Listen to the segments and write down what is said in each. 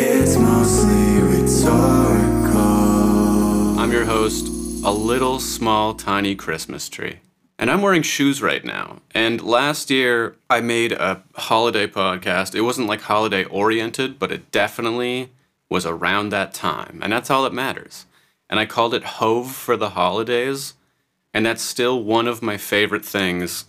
It's mostly rhetorical. I'm your host, a little small tiny Christmas tree. And I'm wearing shoes right now. And last year I made a holiday podcast. It wasn't like holiday oriented, but it definitely was around that time. And that's all that matters. And I called it Hove for the Holidays. And that's still one of my favorite things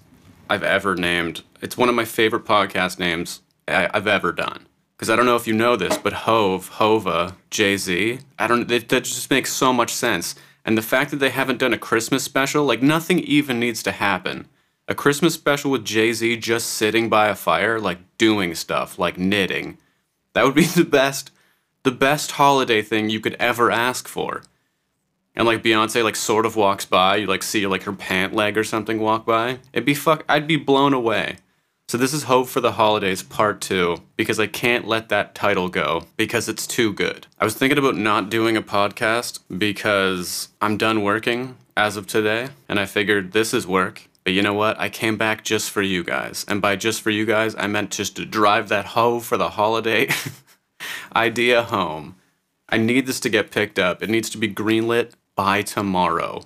I've ever named. It's one of my favorite podcast names I- I've ever done. Because I don't know if you know this, but Hove, Hova, Jay Z, I don't. It, that just makes so much sense. And the fact that they haven't done a Christmas special, like nothing even needs to happen. A Christmas special with Jay Z just sitting by a fire, like doing stuff, like knitting. That would be the best, the best holiday thing you could ever ask for. And like Beyonce, like sort of walks by, you like see like her pant leg or something walk by. It'd be fuck. I'd be blown away. So this is Hove for the Holidays Part 2 because I can't let that title go because it's too good. I was thinking about not doing a podcast because I'm done working as of today and I figured this is work. But you know what? I came back just for you guys. And by just for you guys, I meant just to drive that hoe for the holiday idea home. I need this to get picked up. It needs to be greenlit by tomorrow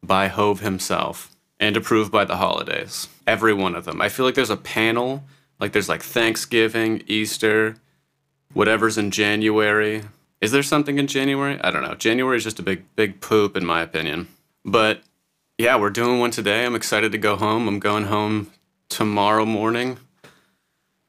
by Hove himself and approved by the holidays. Every one of them. I feel like there's a panel, like there's like Thanksgiving, Easter, whatever's in January. Is there something in January? I don't know. January is just a big, big poop, in my opinion. But yeah, we're doing one today. I'm excited to go home. I'm going home tomorrow morning.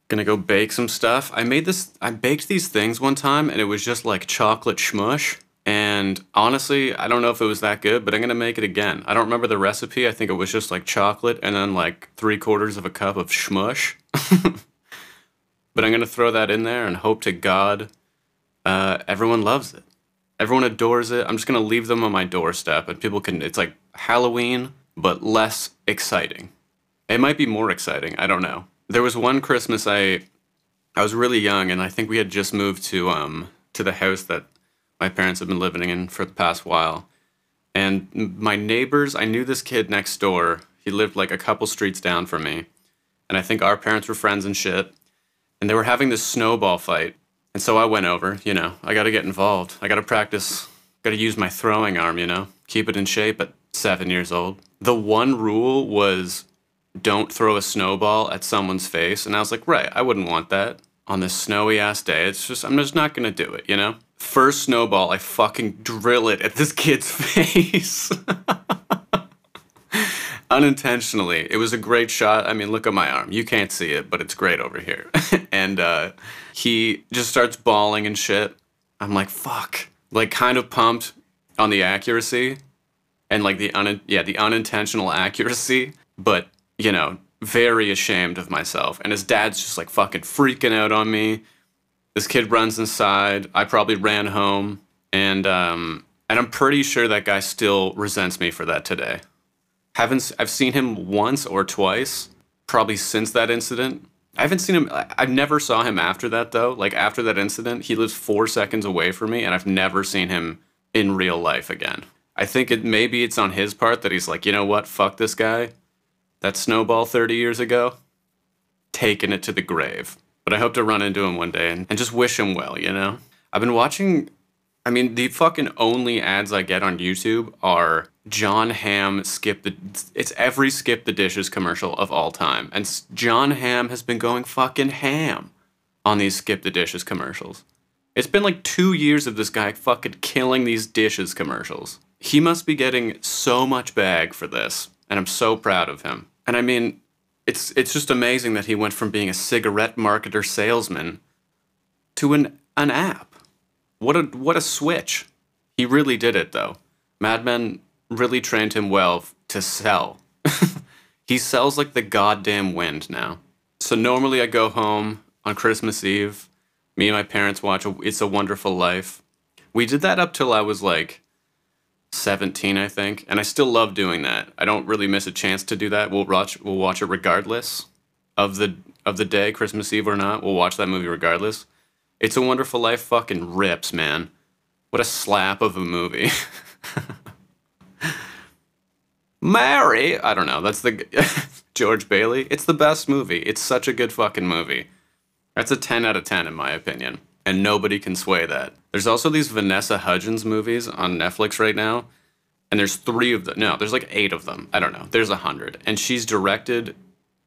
Gonna go bake some stuff. I made this, I baked these things one time and it was just like chocolate schmush. And honestly, I don't know if it was that good, but I'm gonna make it again. I don't remember the recipe. I think it was just like chocolate and then like three quarters of a cup of schmush. but I'm gonna throw that in there and hope to God uh, everyone loves it. Everyone adores it. I'm just gonna leave them on my doorstep and people can. It's like Halloween, but less exciting. It might be more exciting. I don't know. There was one Christmas I I was really young and I think we had just moved to um to the house that my parents have been living in for the past while. And my neighbors, I knew this kid next door. He lived like a couple streets down from me. And I think our parents were friends and shit. And they were having this snowball fight. And so I went over, you know, I got to get involved. I got to practice, got to use my throwing arm, you know, keep it in shape at seven years old. The one rule was don't throw a snowball at someone's face. And I was like, right, I wouldn't want that on this snowy ass day. It's just, I'm just not gonna do it, you know? First snowball, I fucking drill it at this kid's face. Unintentionally. It was a great shot. I mean, look at my arm. You can't see it, but it's great over here. and uh, he just starts bawling and shit. I'm like, fuck. Like, kind of pumped on the accuracy and like the un- yeah the unintentional accuracy but you know very ashamed of myself. And his dad's just like fucking freaking out on me. This kid runs inside. I probably ran home. And um and i'm pretty sure that guy still resents me for that today. Haven't i've seen him once or twice probably since that incident. I haven't seen him i never saw him after that though. Like after that incident he lives four seconds away from me and i've never seen him in real life again. I think it maybe it's on his part that he's like, you know what, fuck this guy. That snowball 30 years ago, taking it to the grave. But I hope to run into him one day and, and just wish him well, you know? I've been watching, I mean, the fucking only ads I get on YouTube are John Hamm skip the, it's every skip the dishes commercial of all time. And John Hamm has been going fucking ham on these skip the dishes commercials. It's been like two years of this guy fucking killing these dishes commercials. He must be getting so much bag for this, and I'm so proud of him. And I mean, it's it's just amazing that he went from being a cigarette marketer salesman to an an app. What a what a switch. He really did it though. Mad Men really trained him well to sell. he sells like the goddamn wind now. So normally I go home on Christmas Eve. Me and my parents watch a, It's a Wonderful Life. We did that up till I was like 17, I think, and I still love doing that. I don't really miss a chance to do that. We'll watch we'll watch it regardless of the of the day, Christmas Eve or not. We'll watch that movie regardless. It's a Wonderful Life fucking rips, man. What a slap of a movie. Mary, I don't know. That's the George Bailey. It's the best movie. It's such a good fucking movie. That's a 10 out of 10 in my opinion. And nobody can sway that. There's also these Vanessa Hudgens movies on Netflix right now, and there's three of them. No, there's like eight of them. I don't know. There's a hundred, and she's directed,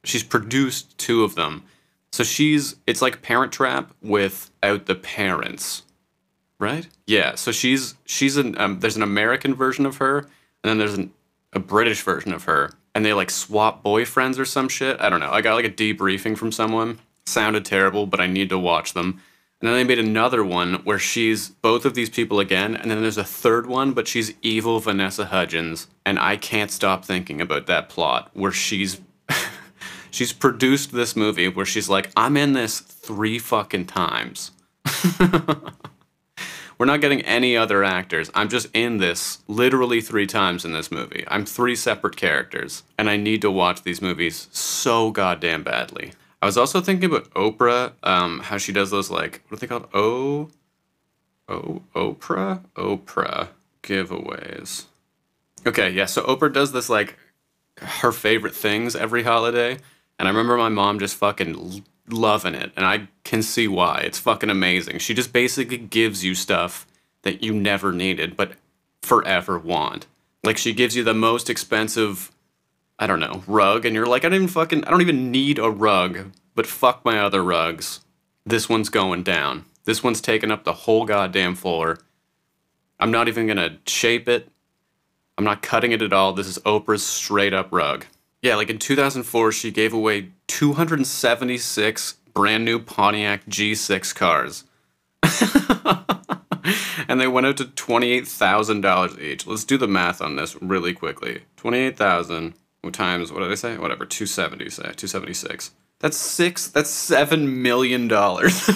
she's produced two of them. So she's it's like Parent Trap without the parents, right? Yeah. So she's she's an um, there's an American version of her, and then there's an, a British version of her, and they like swap boyfriends or some shit. I don't know. I got like a debriefing from someone. Sounded terrible, but I need to watch them. And then they made another one where she's both of these people again, and then there's a third one, but she's evil Vanessa Hudgens, and I can't stop thinking about that plot where she's she's produced this movie where she's like, I'm in this three fucking times. We're not getting any other actors. I'm just in this literally three times in this movie. I'm three separate characters, and I need to watch these movies so goddamn badly. I was also thinking about Oprah, um, how she does those like what are they called? O, O, Oprah, Oprah giveaways. Okay, yeah. So Oprah does this like her favorite things every holiday, and I remember my mom just fucking loving it, and I can see why. It's fucking amazing. She just basically gives you stuff that you never needed but forever want. Like she gives you the most expensive I don't know, rug, and you're like, I don't even fucking, I don't even need a rug, but fuck my other rugs. This one's going down. This one's taking up the whole goddamn floor. I'm not even gonna shape it. I'm not cutting it at all. This is Oprah's straight up rug. Yeah, like in 2004, she gave away 276 brand new Pontiac G6 cars. and they went out to $28,000 each. Let's do the math on this really quickly. 28,000 times what did I say? Whatever, 270 say, 276. That's 6 that's 7 million dollars.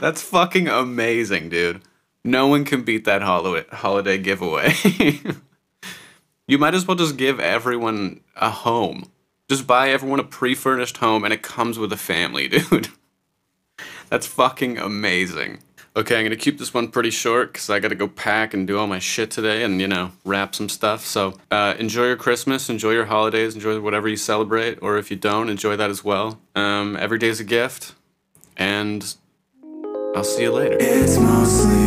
that's fucking amazing, dude. No one can beat that holiday giveaway. you might as well just give everyone a home. Just buy everyone a pre-furnished home and it comes with a family, dude. That's fucking amazing. Okay, I'm gonna keep this one pretty short because I gotta go pack and do all my shit today and, you know, wrap some stuff. So uh, enjoy your Christmas, enjoy your holidays, enjoy whatever you celebrate, or if you don't, enjoy that as well. Um, every day's a gift, and I'll see you later. It's mostly.